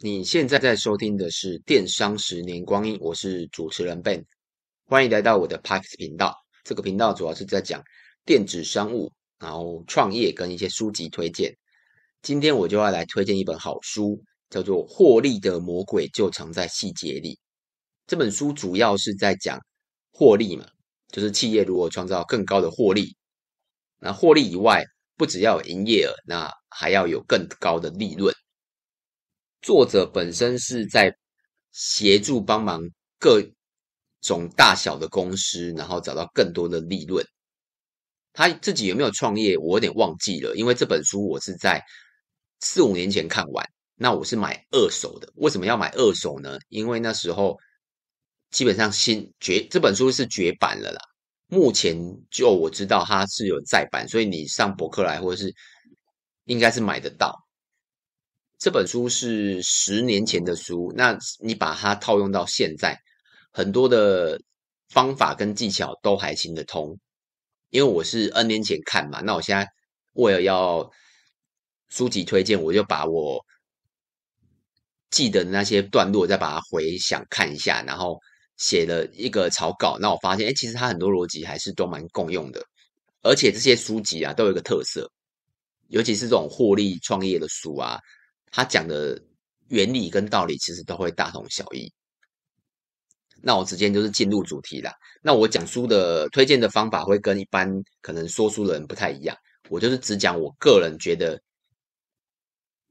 你现在在收听的是《电商十年光阴》，我是主持人 Ben，欢迎来到我的 Podcast 频道。这个频道主要是在讲电子商务，然后创业跟一些书籍推荐。今天我就要来推荐一本好书，叫做《获利的魔鬼就藏在细节里》。这本书主要是在讲获利嘛，就是企业如何创造更高的获利。那获利以外，不只要有营业额，那还要有更高的利润。作者本身是在协助帮忙各种大小的公司，然后找到更多的利润。他自己有没有创业，我有点忘记了，因为这本书我是在四五年前看完。那我是买二手的，为什么要买二手呢？因为那时候基本上新绝这本书是绝版了啦。目前就我知道它是有再版，所以你上博客来或者是应该是买得到。这本书是十年前的书，那你把它套用到现在，很多的方法跟技巧都还行得通。因为我是 N 年前看嘛，那我现在为了要书籍推荐，我就把我记得的那些段落再把它回想看一下，然后写了一个草稿。那我发现，哎，其实它很多逻辑还是都蛮共用的，而且这些书籍啊都有一个特色，尤其是这种获利创业的书啊。他讲的原理跟道理其实都会大同小异。那我直接就是进入主题啦。那我讲书的推荐的方法会跟一般可能说书的人不太一样。我就是只讲我个人觉得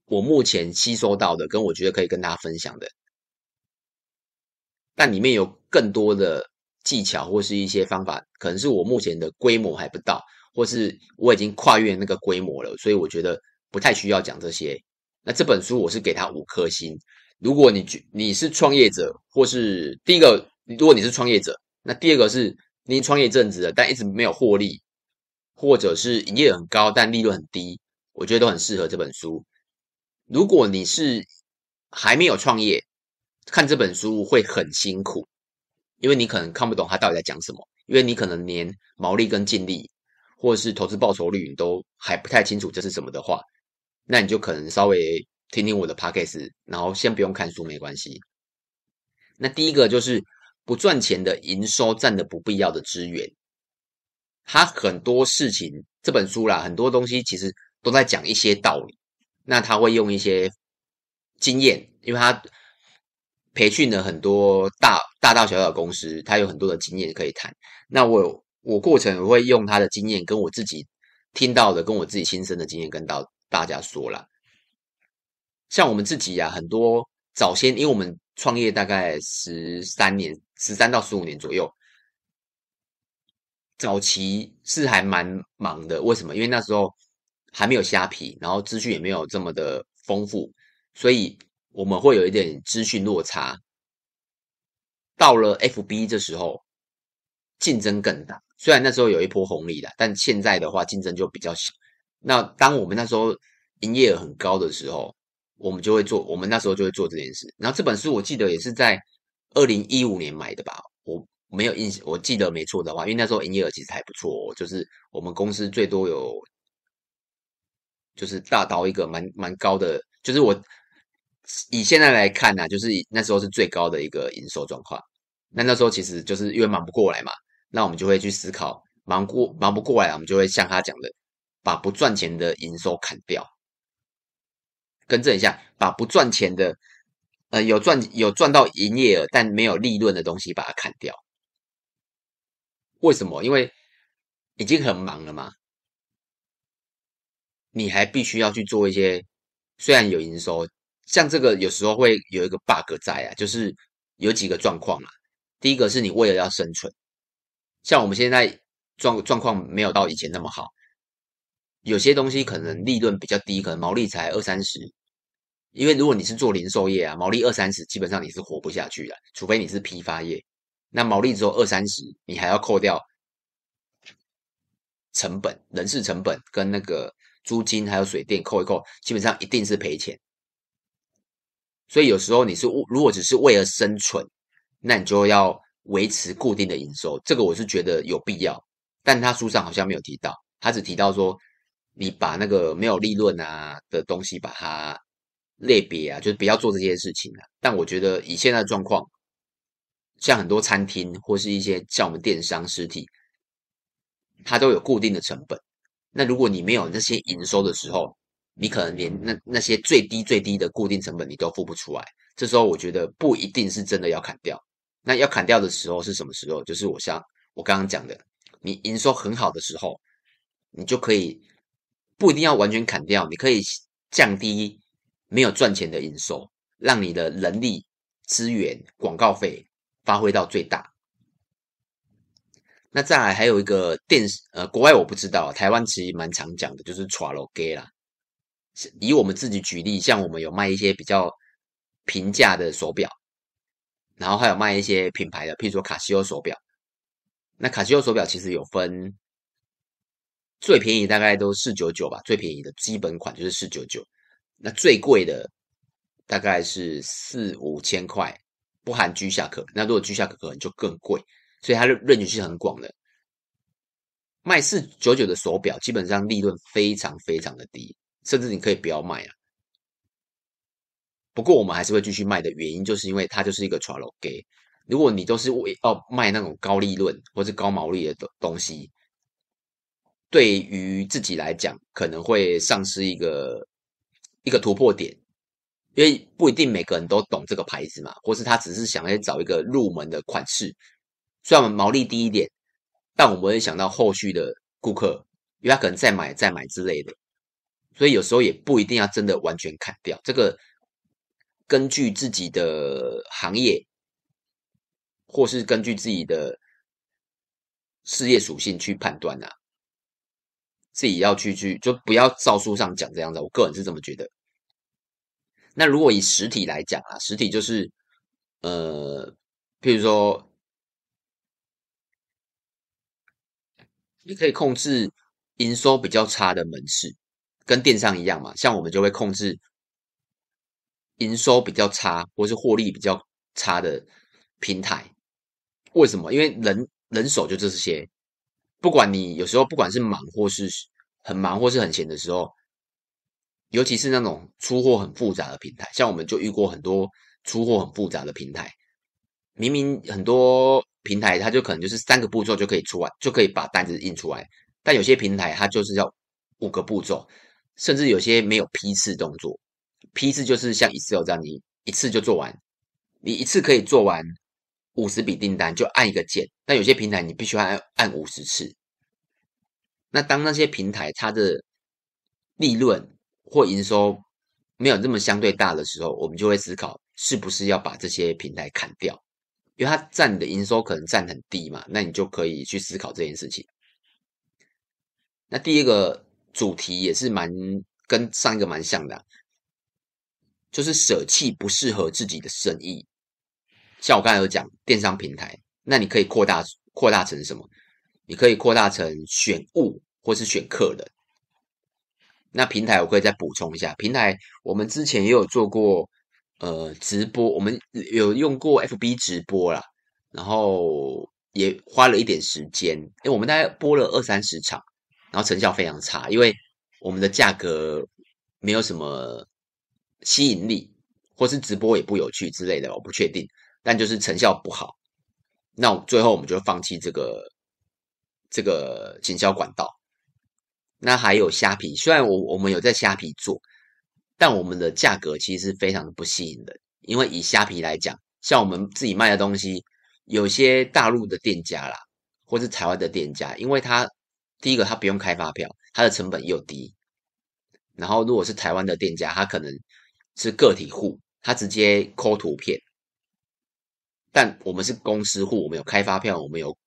我目前吸收到的，跟我觉得可以跟大家分享的。但里面有更多的技巧或是一些方法，可能是我目前的规模还不到，或是我已经跨越那个规模了，所以我觉得不太需要讲这些。那这本书我是给他五颗星。如果你你是创业者，或是第一个，如果你是创业者，那第二个是你创业一阵子了，但一直没有获利，或者是营业很高但利润很低，我觉得都很适合这本书。如果你是还没有创业，看这本书会很辛苦，因为你可能看不懂他到底在讲什么，因为你可能连毛利跟净利，或者是投资报酬率你都还不太清楚这是什么的话。那你就可能稍微听听我的 podcast，然后先不用看书没关系。那第一个就是不赚钱的营收占的不必要的资源。他很多事情这本书啦，很多东西其实都在讲一些道理。那他会用一些经验，因为他培训了很多大大大小小公司，他有很多的经验可以谈。那我我过程我会用他的经验，跟我自己听到的，跟我自己亲身的经验跟到。大家说了，像我们自己呀、啊，很多早先，因为我们创业大概十三年，十三到十五年左右，早期是还蛮忙的。为什么？因为那时候还没有虾皮，然后资讯也没有这么的丰富，所以我们会有一点资讯落差。到了 FB 这时候，竞争更大。虽然那时候有一波红利的，但现在的话，竞争就比较小。那当我们那时候营业额很高的时候，我们就会做，我们那时候就会做这件事。然后这本书我记得也是在二零一五年买的吧，我没有印象，我记得没错的话，因为那时候营业额其实还不错，就是我们公司最多有，就是大到一个蛮蛮高的，就是我以现在来看呢、啊，就是那时候是最高的一个营收状况。那那时候其实就是因为忙不过来嘛，那我们就会去思考，忙过忙不过来，我们就会像他讲的。把不赚钱的营收砍掉，更正一下，把不赚钱的，呃，有赚有赚到营业额但没有利润的东西把它砍掉。为什么？因为已经很忙了嘛，你还必须要去做一些，虽然有营收，像这个有时候会有一个 bug 在啊，就是有几个状况啊。第一个是你为了要生存，像我们现在状状况没有到以前那么好。有些东西可能利润比较低，可能毛利才二三十。因为如果你是做零售业啊，毛利二三十，基本上你是活不下去的，除非你是批发业。那毛利只有二三十，你还要扣掉成本、人事成本跟那个租金还有水电扣一扣，基本上一定是赔钱。所以有时候你是如果只是为了生存，那你就要维持固定的营收，这个我是觉得有必要。但他书上好像没有提到，他只提到说。你把那个没有利润啊的东西把它类别啊，就是不要做这些事情啊。但我觉得以现在的状况，像很多餐厅或是一些像我们电商实体，它都有固定的成本。那如果你没有那些营收的时候，你可能连那那些最低最低的固定成本你都付不出来。这时候我觉得不一定是真的要砍掉。那要砍掉的时候是什么时候？就是我像我刚刚讲的，你营收很好的时候，你就可以不一定要完全砍掉，你可以降低没有赚钱的营收，让你的人力资源、广告费发挥到最大。那再来还有一个电视，呃，国外我不知道，台湾其实蛮常讲的，就是带路价啦。以我们自己举例，像我们有卖一些比较平价的手表，然后还有卖一些品牌的，譬如说卡西欧手表。那卡西欧手表其实有分最便宜大概都四九九吧，最便宜的基本款就是四九九。那最贵的大概是四五千块，不含居下壳。那如果居下壳可能就更贵。所以它的 range 是很广的，卖四九九的手表，基本上利润非常非常的低，甚至你可以不要卖啊。不过我们还是会继续卖的原因，就是因为它就是一个带路价。如果你都是为要卖那种高利润或是高毛利的东西，对于自己来讲，可能会丧失一个一个突破点，因为不一定每个人都懂这个牌子嘛，或是他只是想要找一个入门的款式。虽然我们毛利低一点，但我们会想到后续的顾客，因为他可能再买再买之类的，所以有时候也不一定要真的完全砍掉。这个根据自己的行业，或是根据自己的事业属性去判断啊，自己要去去就不要照书上讲这样子。我个人是这么觉得。那如果以实体来讲啊，实体就是呃，譬如说。你可以控制营收比较差的门市，跟电商一样嘛。像我们就会控制营收比较差或是获利比较差的平台。为什么？因为人人手就这些。不管你有时候不管是忙或是很忙或是很闲的时候，尤其是那种出货很复杂的平台，像我们就遇过很多出货很复杂的平台，明明很多。平台它就可能就是三个步骤就可以出完，就可以把单子印出来。但有些平台它就是要五个步骤，甚至有些没有批次动作。批次就是像 Excel 这样，你一次就做完，你一次可以做完五十笔订单，就按一个键。但有些平台你必须要按按五十次。那当那些平台它的利润或营收没有这么相对大的时候，我们就会思考是不是要把这些平台砍掉。因为它占的营收可能占很低嘛，那你就可以去思考这件事情。那第一个主题也是蛮跟上一个蛮像的，就是舍弃不适合自己的生意。像我刚才有讲电商平台，那你可以扩大扩大成什么？你可以扩大成选物或是选客人。那平台我可以再补充一下，平台我们之前也有做过。呃，直播我们有用过 FB 直播啦，然后也花了一点时间，因为我们大概播了二三十场，然后成效非常差，因为我们的价格没有什么吸引力，或是直播也不有趣之类的，我不确定，但就是成效不好，那最后我们就放弃这个这个行销管道。那还有虾皮，虽然我我们有在虾皮做。但我们的价格其实非常的不吸引人，因为以虾皮来讲，像我们自己卖的东西，有些大陆的店家啦，或是台湾的店家，因为他第一个他不用开发票，他的成本又低，然后如果是台湾的店家，他可能是个体户，他直接抠图片，但我们是公司户，我们有开发票，我们有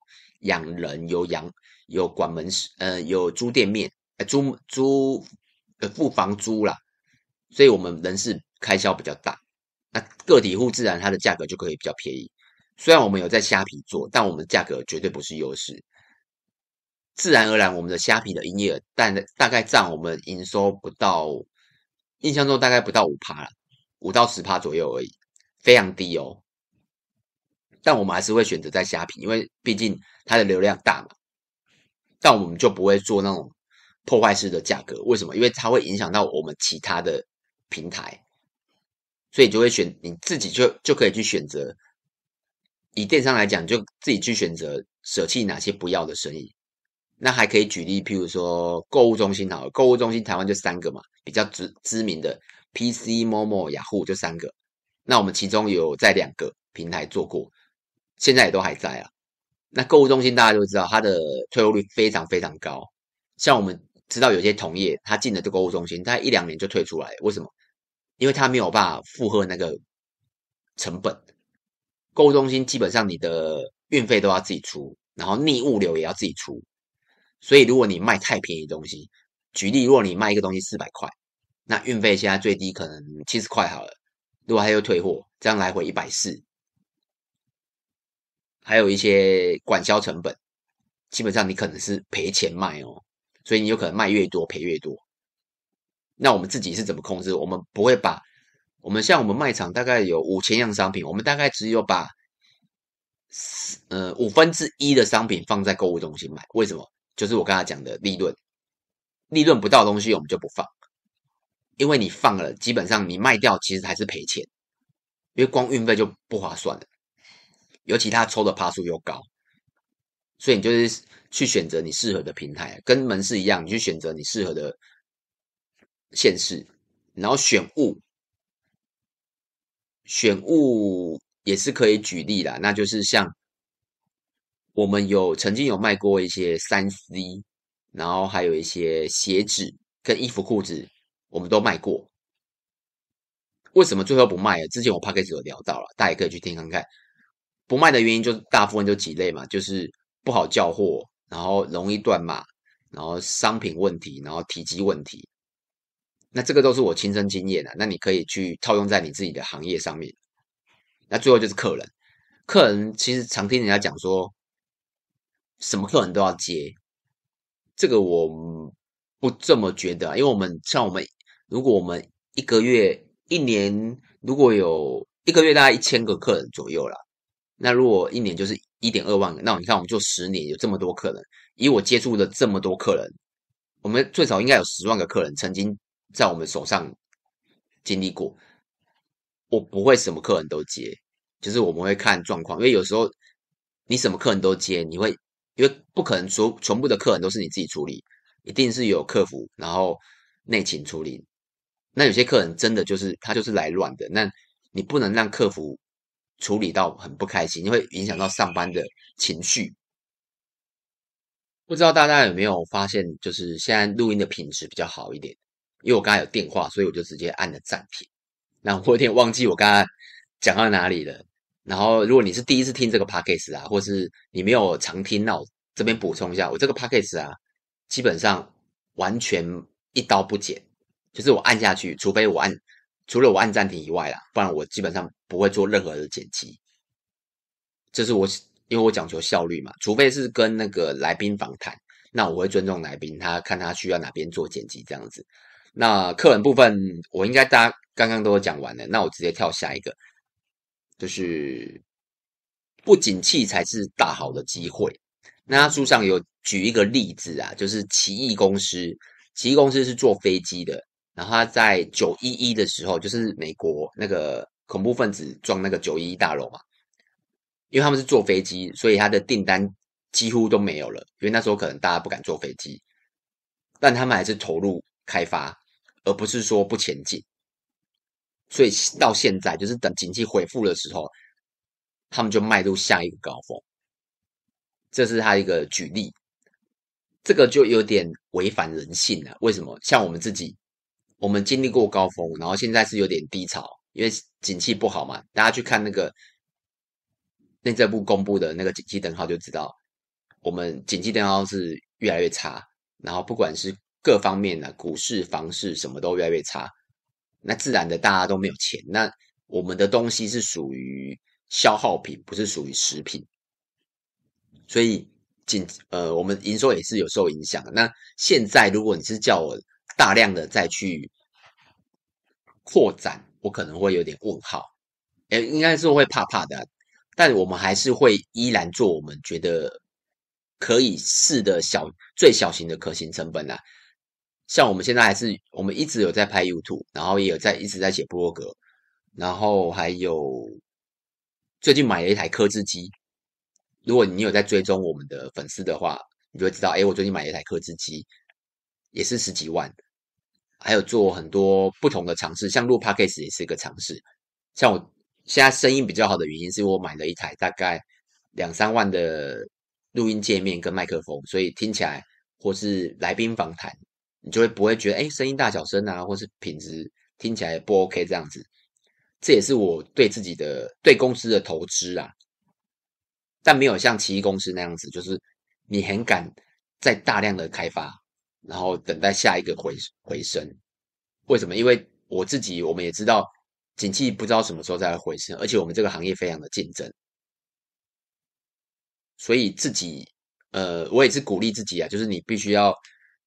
养人，有养有管门市，呃，有租店面，呃，租租呃付房租啦。所以我们人事开销比较大，那个体户自然它的价格就可以比较便宜。虽然我们有在虾皮做，但我们价格绝对不是优势。自然而然，我们的虾皮的营业额，但大概占我们营收不到，印象中大概不到五趴了，五到十趴左右而已，非常低哦。但我们还是会选择在虾皮，因为毕竟它的流量大嘛。但我们就不会做那种破坏式的价格，为什么？因为它会影响到我们其他的。平台，所以就会选你自己就就可以去选择。以电商来讲，就自己去选择舍弃哪些不要的生意。那还可以举例，譬如说购物中心好，购物中心台湾就三个嘛，比较知知名的 PC、Momo、雅虎就三个。那我们其中有在两个平台做过，现在也都还在啊。那购物中心大家都知道，它的退货率非常非常高。像我们知道有些同业，他进了这购物中心，他一两年就退出来，为什么？因为他没有办法负荷那个成本。购物中心基本上你的运费都要自己出，然后逆物流也要自己出。所以如果你卖太便宜的东西，举例，如果你卖一个东西四百块，那运费现在最低可能七十块好了。如果还有退货，这样来回一百四。还有一些管销成本，基本上你可能是赔钱卖哦，所以你有可能卖越多赔越多。那我们自己是怎么控制？我们不会把我们像我们卖场大概有五千样商品，我们大概只有把呃五分之一的商品放在购物中心卖。为什么？就是我刚才讲的利润，利润不到的东西我们就不放，因为你放了，基本上你卖掉其实还是赔钱，因为光运费就不划算了。尤其他抽的趴数又高，所以你就是去选择你适合的平台，跟门市一样，你去选择你适合的县市，然后选物，选物也是可以举例啦，那就是像我们有曾经有卖过一些三 C，然后还有一些鞋子跟衣服裤子，我们都卖过。为什么最后不卖了？之前我 Podcast 有聊到了，大家也可以去听看看。不卖的原因就是大部分就几类嘛，就是不好叫货，然后容易断码，然后商品问题，然后体积问题。那这个都是我亲身经验的，那你可以去套用在你自己的行业上面。那最后就是客人，客人其实常听人家讲说，什么客人都要接，这个我不这么觉得，因为我们像我们，如果我们一个月、一年如果有一个月大概一千个客人左右啦。那如果一年就是一点二万个，那你看我们做十年有这么多客人，以我接触的这么多客人，我们最少应该有十万个客人曾经在我们手上经历过。我不会什么客人都接，就是我们会看状况，因为有时候你什么客人都接，你会因为不可能说全部的客人都是你自己处理，一定是有客服然后内勤处理。那有些客人真的就是他就是来乱的，那你不能让客服。处理到很不开心，因为影响到上班的情绪。不知道大家有没有发现，就是现在录音的品质比较好一点。因为我刚才有电话，所以我就直接按了暂停。那我有点忘记我刚才讲到哪里了。然后，如果你是第一次听这个 podcast 啊，或是你没有常听，那我这边补充一下，我这个 podcast 啊，基本上完全一刀不剪，就是我按下去，除非我按。除了我按暂停以外啦，不然我基本上不会做任何的剪辑。这是我因为我讲求效率嘛，除非是跟那个来宾访谈，那我会尊重来宾，他看他需要哪边做剪辑这样子。那客人部分我应该大家刚刚都讲完了，那我直接跳下一个，就是不景气才是大好的机会。那他书上有举一个例子啊，就是奇异公司，奇异公司是做飞机的。然后他在九一一的时候，就是美国那个恐怖分子撞那个九一一大楼嘛，因为他们是坐飞机，所以他的订单几乎都没有了。因为那时候可能大家不敢坐飞机，但他们还是投入开发，而不是说不前进。所以到现在，就是等经济恢复的时候，他们就迈入下一个高峰。这是他一个举例，这个就有点违反人性了。为什么？像我们自己。我们经历过高峰，然后现在是有点低潮，因为景气不好嘛。大家去看那个内政部公布的那个景气灯号，就知道我们景气灯号是越来越差。然后不管是各方面的股市、房市，什么都越来越差。那自然的，大家都没有钱。那我们的东西是属于消耗品，不是属于食品，所以景呃，我们营收也是有受影响。那现在如果你是叫我，大量的再去扩展，我可能会有点问号，诶，应该是会怕怕的，但我们还是会依然做我们觉得可以试的小最小型的可行成本啊。像我们现在还是我们一直有在拍 YouTube，然后也有在一直在写部落格，然后还有最近买了一台客制机。如果你有在追踪我们的粉丝的话，你就会知道，哎，我最近买了一台客制机，也是十几万。还有做很多不同的尝试，像录 Podcast 也是一个尝试。像我现在声音比较好的原因，是我买了一台大概两三万的录音界面跟麦克风，所以听起来或是来宾访谈，你就会不会觉得哎声音大小声啊，或是品质听起来不 OK 这样子。这也是我对自己的对公司的投资啊。但没有像奇异公司那样子，就是你很敢再大量的开发，然后等待下一个回回升。为什么？因为我自己我们也知道，景气不知道什么时候再回升，而且我们这个行业非常的竞争，所以自己呃，我也是鼓励自己啊，就是你必须要，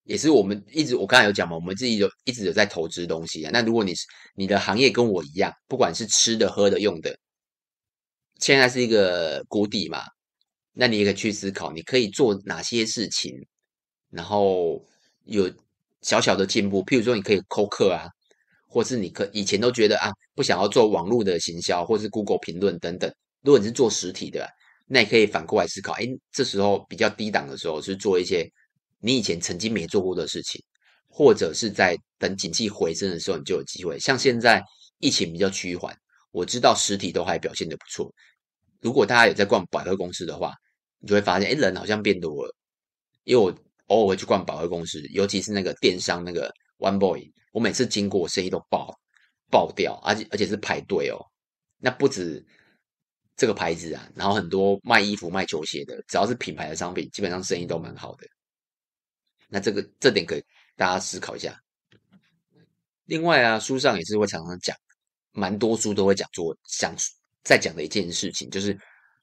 也是我们一直我刚才有讲嘛，我们自己有一直有在投资东西啊。那如果你是你的行业跟我一样，不管是吃的、喝的、用的。现在是一个谷底嘛，那你也可以去思考，你可以做哪些事情，然后有小小的进步。譬如说，你可以扣客啊，或是你可以前都觉得啊，不想要做网络的行销，或是 Google 评论等等。如果你是做实体的，那你可以反过来思考，哎，这时候比较低档的时候，是做一些你以前曾经没做过的事情，或者是在等景气回升的时候，你就有机会。像现在疫情比较趋缓，我知道实体都还表现得不错。如果大家有在逛百货公司的话，你就会发现，哎，人好像变多了。因为我偶尔会去逛百货公司，尤其是那个电商那个 One Boy，我每次经过，生意都爆爆掉，而且而且是排队哦。那不止这个牌子啊，然后很多卖衣服、卖球鞋的，只要是品牌的商品，基本上生意都蛮好的。那这个这点可以大家思考一下。另外啊，书上也是会常常讲，蛮多书都会讲做想再讲的一件事情，就是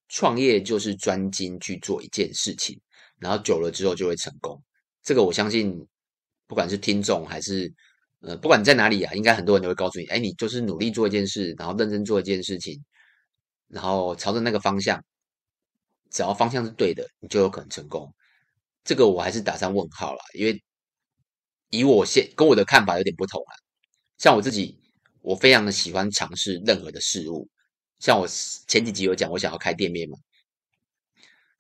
创业就是专精去做一件事情，然后久了之后就会成功。这个我相信，不管是听众还是呃，不管你在哪里啊，应该很多人都会告诉你，哎，你就是努力做一件事，然后认真做一件事情，然后朝着那个方向，只要方向是对的，你就有可能成功。这个我还是打上问号了，因为以我现跟我的看法有点不同啊。像我自己，我非常的喜欢尝试任何的事物。像我前几集有讲，我想要开店面嘛，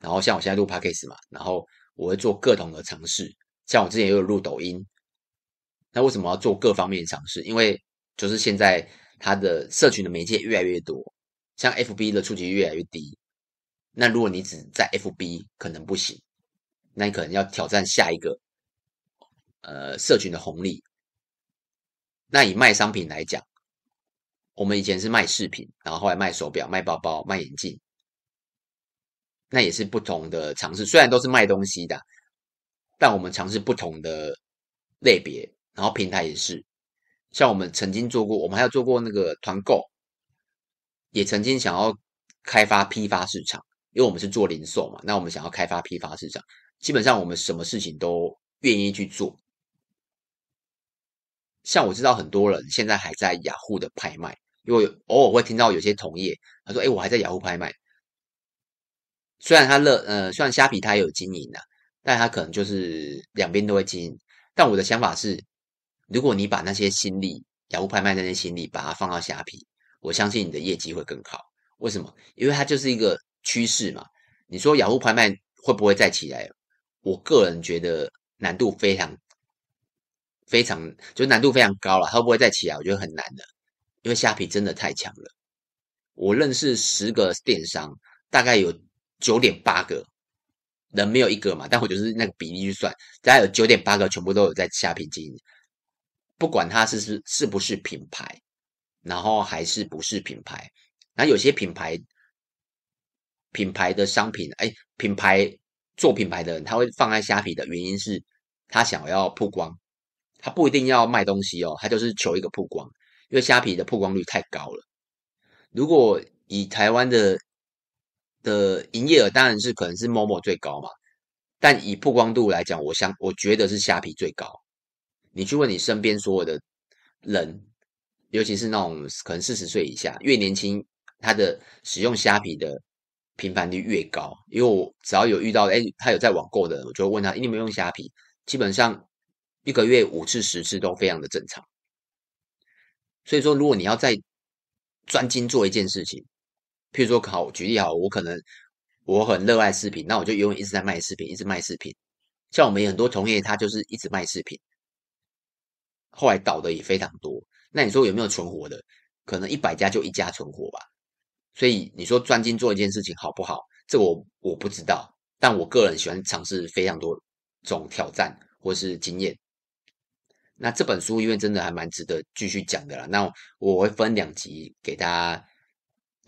然后像我现在录 Podcast 嘛，然后我会做各种的尝试。像我之前也有录抖音，那为什么要做各方面的尝试？因为就是现在它的社群的媒介越来越多，像 FB 的触及越来越低。那如果你只在 FB 可能不行，那你可能要挑战下一个呃社群的红利。那以卖商品来讲。我们以前是卖饰品，然后后来卖手表、卖包包、卖眼镜，那也是不同的尝试。虽然都是卖东西的，但我们尝试不同的类别，然后平台也是。像我们曾经做过，我们还有做过那个团购，也曾经想要开发批发市场，因为我们是做零售嘛。那我们想要开发批发市场，基本上我们什么事情都愿意去做。像我知道很多人现在还在雅虎的拍卖。因为偶尔会听到有些同业他说：“哎，我还在雅虎拍卖。”虽然他乐呃，虽然虾皮他也有经营的，但他可能就是两边都会经营。但我的想法是，如果你把那些心力，雅虎拍卖那些心力，把它放到虾皮，我相信你的业绩会更好。为什么？因为它就是一个趋势嘛。你说雅虎拍卖会不会再起来？我个人觉得难度非常非常，就难度非常高了。它会不会再起来？我觉得很难的。因为虾皮真的太强了，我认识十个电商，大概有九点八个人没有一个嘛，但我就是那个比例去算，大概有九点八个全部都有在虾皮经营，不管它是是是不是品牌，然后还是不是品牌，那有些品牌品牌的商品，哎，品牌做品牌的人他会放在虾皮的原因是，他想要曝光，他不一定要卖东西哦，他就是求一个曝光。因为虾皮的曝光率太高了，如果以台湾的的营业额，当然是可能是 Momo 最高嘛，但以曝光度来讲，我想我觉得是虾皮最高。你去问你身边所有的人，尤其是那种可能四十岁以下，越年轻，他的使用虾皮的频繁率越高。因为我只要有遇到，哎，他有在网购的，我就会问他，你有没有用虾皮？基本上一个月五次十次都非常的正常。所以说，如果你要在专精做一件事情。譬如说，好举例好，我可能我很热爱视频，那我就永远一直在卖视频，一直卖视频。像我们很多同业，他就是一直卖视频，后来倒的也非常多。那你说有没有存活的？可能一百家就一家存活吧。所以你说专精做一件事情好不好？这我我不知道，但我个人喜欢尝试非常多种挑战或是经验。那这本书因为真的还蛮值得继续讲的啦，那我会分两集给大家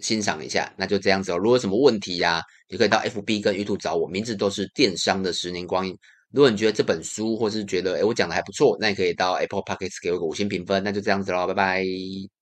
欣赏一下。那就这样子哦。如果有什么问题呀、啊，你可以到 FB 跟 YouTube 找我，名字都是电商的十年光阴。如果你觉得这本书或是觉得诶我讲的还不错，那你可以到 Apple Podcast 给我个五星评分。那就这样子喽，拜拜。